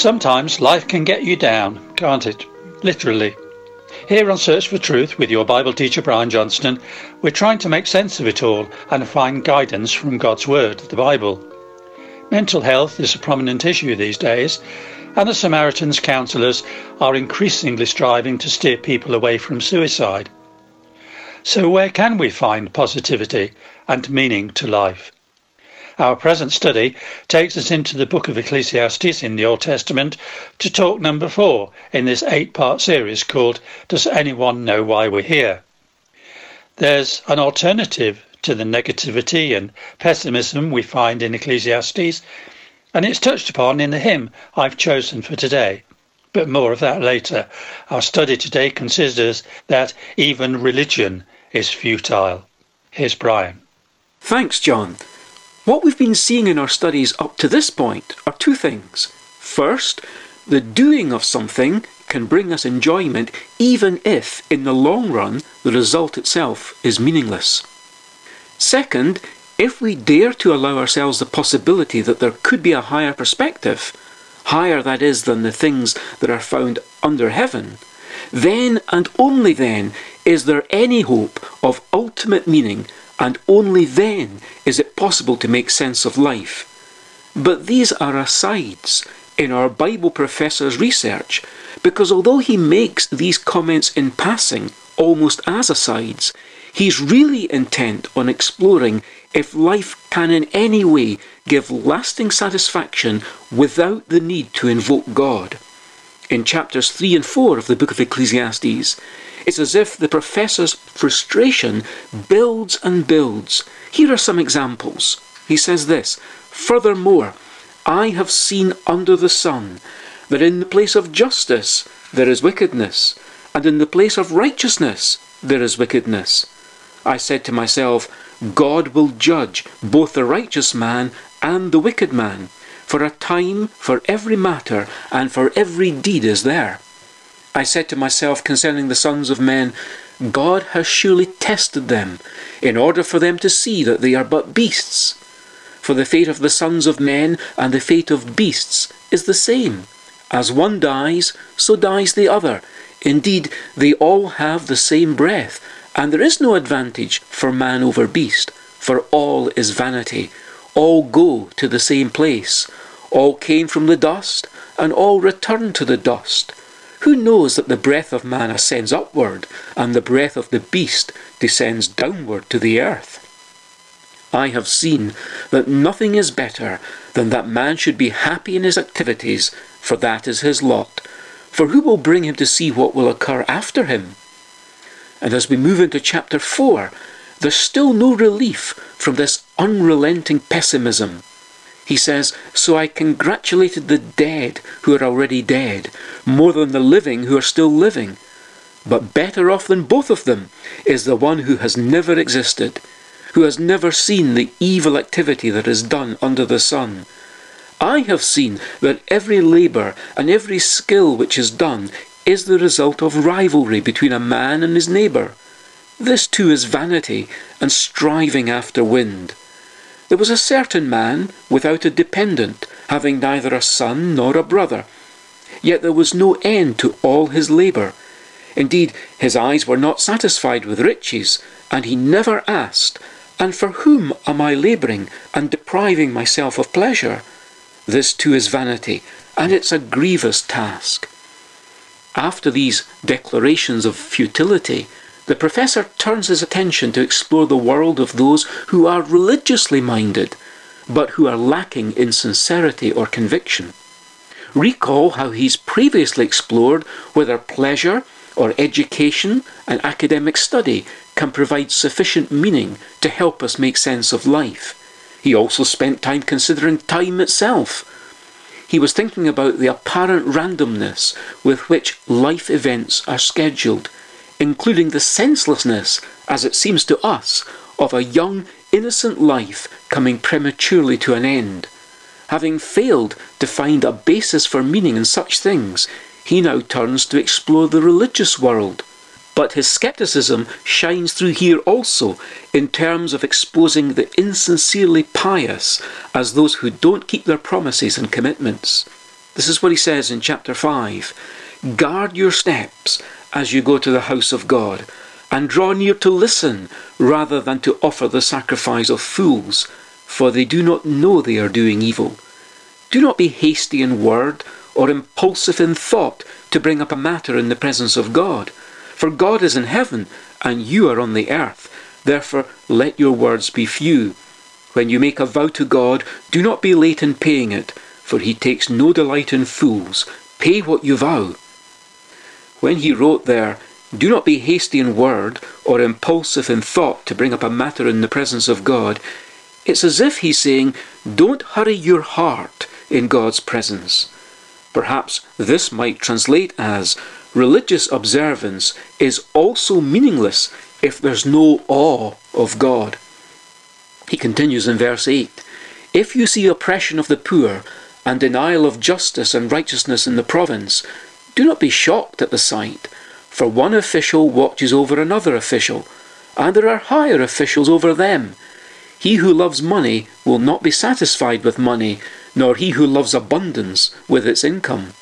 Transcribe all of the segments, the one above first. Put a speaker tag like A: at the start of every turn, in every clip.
A: Sometimes life can get you down, can't it? Literally. Here on Search for Truth with your Bible teacher Brian Johnston, we're trying to make sense of it all and find guidance from God's Word, the Bible. Mental health is a prominent issue these days, and the Samaritan's counsellors are increasingly striving to steer people away from suicide. So, where can we find positivity and meaning to life? Our present study takes us into the book of Ecclesiastes in the Old Testament to talk number four in this eight part series called Does Anyone Know Why We're Here? There's an alternative to the negativity and pessimism we find in Ecclesiastes, and it's touched upon in the hymn I've chosen for today. But more of that later. Our study today considers that even religion is futile. Here's Brian.
B: Thanks, John. What we've been seeing in our studies up to this point are two things. First, the doing of something can bring us enjoyment even if, in the long run, the result itself is meaningless. Second, if we dare to allow ourselves the possibility that there could be a higher perspective, higher that is than the things that are found under heaven, then and only then is there any hope of ultimate meaning and only then is it possible to make sense of life. But these are asides in our Bible professor's research, because although he makes these comments in passing, almost as asides, he's really intent on exploring if life can in any way give lasting satisfaction without the need to invoke God. In chapters 3 and 4 of the book of Ecclesiastes, it's as if the professor's frustration builds and builds. Here are some examples. He says this Furthermore, I have seen under the sun that in the place of justice there is wickedness, and in the place of righteousness there is wickedness. I said to myself, God will judge both the righteous man and the wicked man, for a time for every matter and for every deed is there. I said to myself concerning the sons of men, God has surely tested them, in order for them to see that they are but beasts. For the fate of the sons of men and the fate of beasts is the same. As one dies, so dies the other. Indeed, they all have the same breath, and there is no advantage for man over beast, for all is vanity. All go to the same place. All came from the dust, and all return to the dust. Who knows that the breath of man ascends upward, and the breath of the beast descends downward to the earth? I have seen that nothing is better than that man should be happy in his activities, for that is his lot. For who will bring him to see what will occur after him? And as we move into chapter 4, there's still no relief from this unrelenting pessimism. He says, So I congratulated the dead who are already dead, more than the living who are still living. But better off than both of them is the one who has never existed, who has never seen the evil activity that is done under the sun. I have seen that every labour and every skill which is done is the result of rivalry between a man and his neighbour. This too is vanity and striving after wind. There was a certain man without a dependent, having neither a son nor a brother. Yet there was no end to all his labour. Indeed, his eyes were not satisfied with riches, and he never asked, And for whom am I labouring and depriving myself of pleasure? This too is vanity, and it's a grievous task. After these declarations of futility, the professor turns his attention to explore the world of those who are religiously minded, but who are lacking in sincerity or conviction. Recall how he's previously explored whether pleasure or education and academic study can provide sufficient meaning to help us make sense of life. He also spent time considering time itself. He was thinking about the apparent randomness with which life events are scheduled including the senselessness, as it seems to us, of a young, innocent life coming prematurely to an end. Having failed to find a basis for meaning in such things, he now turns to explore the religious world. But his scepticism shines through here also in terms of exposing the insincerely pious as those who don't keep their promises and commitments. This is what he says in chapter 5 Guard your steps as you go to the house of God, and draw near to listen rather than to offer the sacrifice of fools, for they do not know they are doing evil. Do not be hasty in word or impulsive in thought to bring up a matter in the presence of God. For God is in heaven, and you are on the earth. Therefore, let your words be few. When you make a vow to God, do not be late in paying it, for he takes no delight in fools. Pay what you vow. When he wrote there, Do not be hasty in word or impulsive in thought to bring up a matter in the presence of God, it's as if he's saying, Don't hurry your heart in God's presence. Perhaps this might translate as, Religious observance is also meaningless if there's no awe of God. He continues in verse 8 If you see oppression of the poor and denial of justice and righteousness in the province, do not be shocked at the sight, for one official watches over another official, and there are higher officials over them. He who loves money will not be satisfied with money, nor he who loves abundance with its income.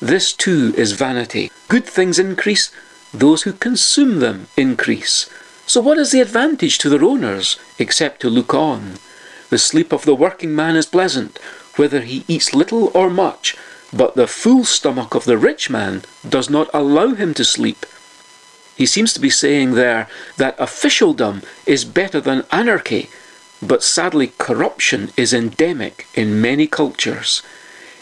B: This too is vanity. Good things increase, those who consume them increase. So what is the advantage to their owners, except to look on? The sleep of the working man is pleasant, whether he eats little or much, but the full stomach of the rich man does not allow him to sleep. He seems to be saying there that officialdom is better than anarchy, but sadly corruption is endemic in many cultures.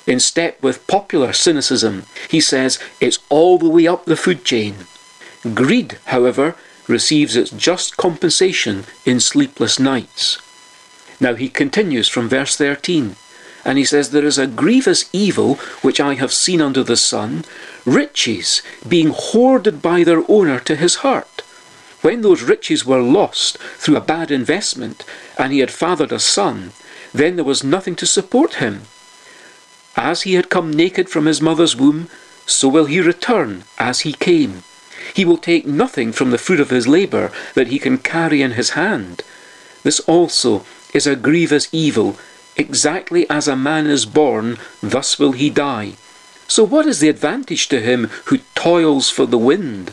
B: In step with popular cynicism, he says it's all the way up the food chain. Greed, however, receives its just compensation in sleepless nights. Now he continues from verse 13, and he says, There is a grievous evil which I have seen under the sun, riches being hoarded by their owner to his hurt. When those riches were lost through a bad investment, and he had fathered a son, then there was nothing to support him. As he had come naked from his mother's womb, so will he return as he came. He will take nothing from the fruit of his labour that he can carry in his hand. This also is a grievous evil. Exactly as a man is born, thus will he die. So what is the advantage to him who toils for the wind?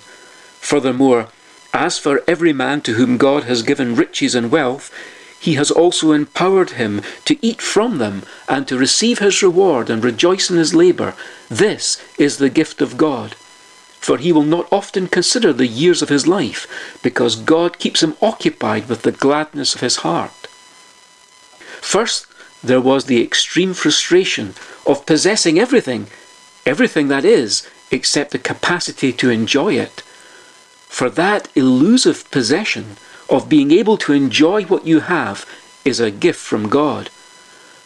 B: Furthermore, as for every man to whom God has given riches and wealth, he has also empowered him to eat from them and to receive his reward and rejoice in his labour. This is the gift of God for he will not often consider the years of his life, because God keeps him occupied with the gladness of his heart. First, there was the extreme frustration of possessing everything, everything that is, except the capacity to enjoy it. For that elusive possession of being able to enjoy what you have is a gift from God.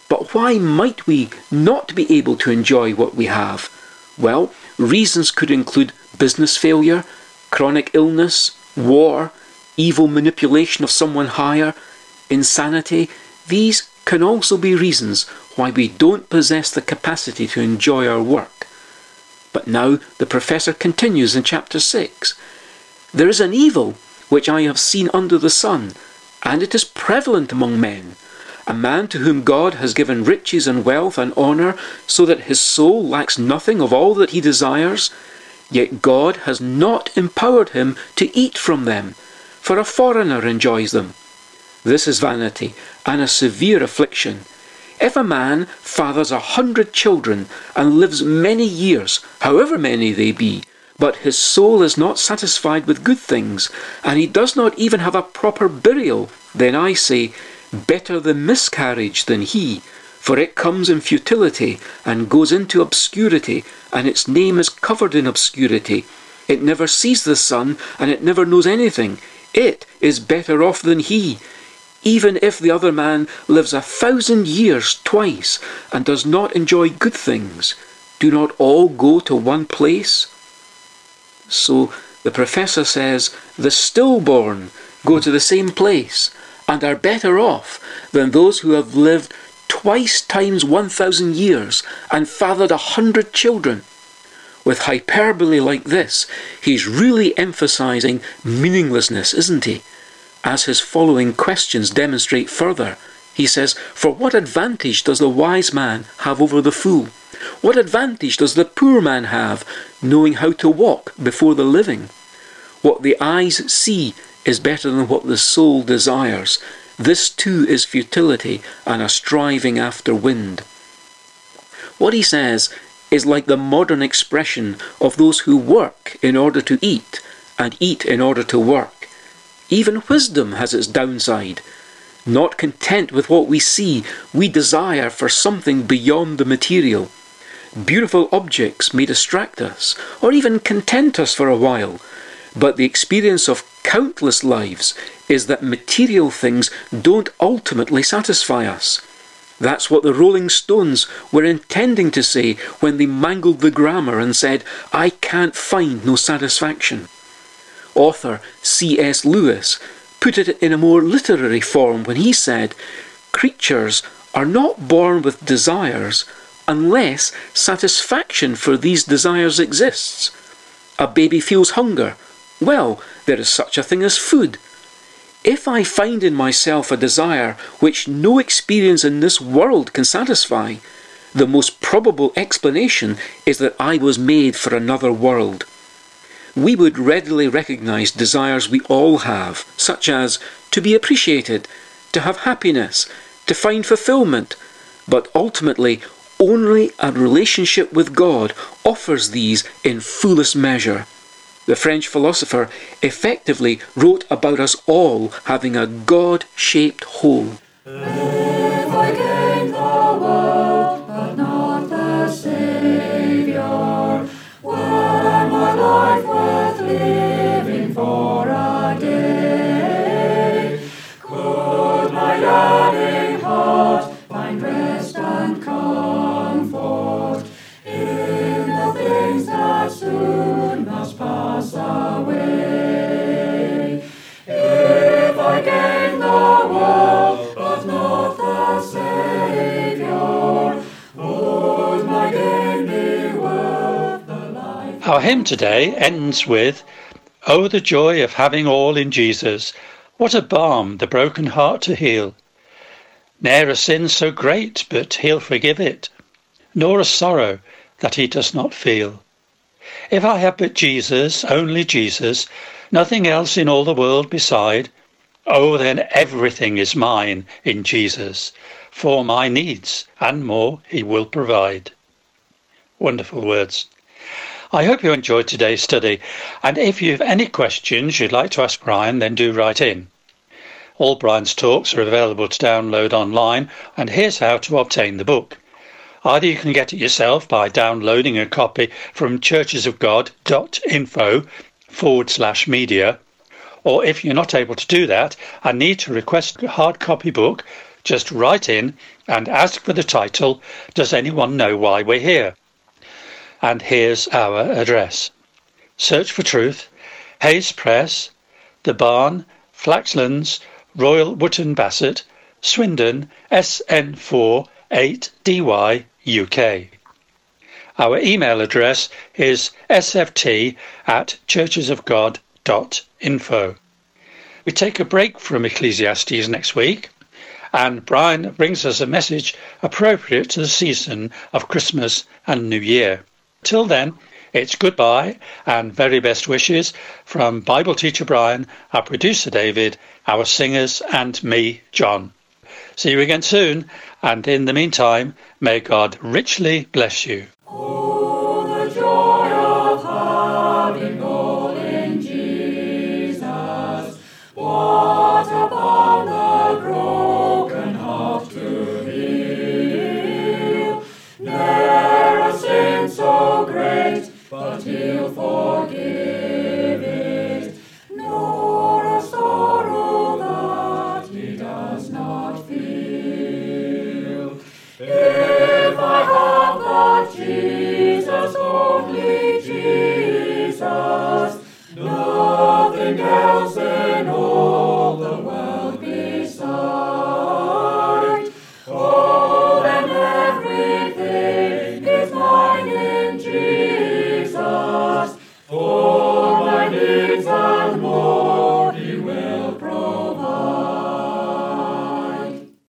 B: But why might we not be able to enjoy what we have? Well, reasons could include business failure, chronic illness, war, evil manipulation of someone higher, insanity, these can also be reasons why we don't possess the capacity to enjoy our work. But now the professor continues in chapter 6. There is an evil which I have seen under the sun, and it is prevalent among men. A man to whom God has given riches and wealth and honour, so that his soul lacks nothing of all that he desires, Yet God has not empowered him to eat from them, for a foreigner enjoys them. This is vanity and a severe affliction. If a man fathers a hundred children and lives many years, however many they be, but his soul is not satisfied with good things, and he does not even have a proper burial, then I say, better the miscarriage than he, for it comes in futility and goes into obscurity, and its name is covered in obscurity. It never sees the sun, and it never knows anything. It is better off than he. Even if the other man lives a thousand years twice and does not enjoy good things, do not all go to one place? So the professor says the stillborn go to the same place and are better off than those who have lived twice times 1,000 years and fathered a hundred children. With hyperbole like this, he's really emphasizing meaninglessness, isn't he? As his following questions demonstrate further, he says, For what advantage does the wise man have over the fool? What advantage does the poor man have knowing how to walk before the living? What the eyes see is better than what the soul desires. This too is futility and a striving after wind. What he says is like the modern expression of those who work in order to eat and eat in order to work. Even wisdom has its downside. Not content with what we see, we desire for something beyond the material. Beautiful objects may distract us, or even content us for a while, but the experience of countless lives is that material things don't ultimately satisfy us. That's what the Rolling Stones were intending to say when they mangled the grammar and said, I can't find no satisfaction. Author C.S. Lewis put it in a more literary form when he said, Creatures are not born with desires unless satisfaction for these desires exists. A baby feels hunger. Well, there is such a thing as food. If I find in myself a desire which no experience in this world can satisfy, the most probable explanation is that I was made for another world. We would readily recognize desires we all have, such as to be appreciated, to have happiness, to find fulfillment, but ultimately only a relationship with God offers these in fullest measure the French philosopher, effectively wrote about us all having a God shaped hole.
A: Our hymn today ends with, Oh, the joy of having all in Jesus! What a balm the broken heart to heal! Ne'er a sin so great but he'll forgive it, nor a sorrow that he does not feel. If I have but Jesus, only Jesus, nothing else in all the world beside, oh, then everything is mine in Jesus, for my needs and more he will provide. Wonderful words. I hope you enjoyed today's study, and if you have any questions you'd like to ask Brian, then do write in. All Brian's talks are available to download online, and here's how to obtain the book. Either you can get it yourself by downloading a copy from churchesofgod.info forward slash media, or if you're not able to do that and need to request a hard copy book, just write in and ask for the title, Does Anyone Know Why We're Here? And here's our address. Search for Truth, Hayes Press, The Barn, Flaxlands, Royal Wootton Bassett, Swindon, SN4 8DY, UK. Our email address is sft at churchesofgod.info. We take a break from Ecclesiastes next week, and Brian brings us a message appropriate to the season of Christmas and New Year. Till then, it's goodbye and very best wishes from Bible teacher Brian, our producer David, our singers, and me, John. See you again soon, and in the meantime, may God richly bless you. Amen.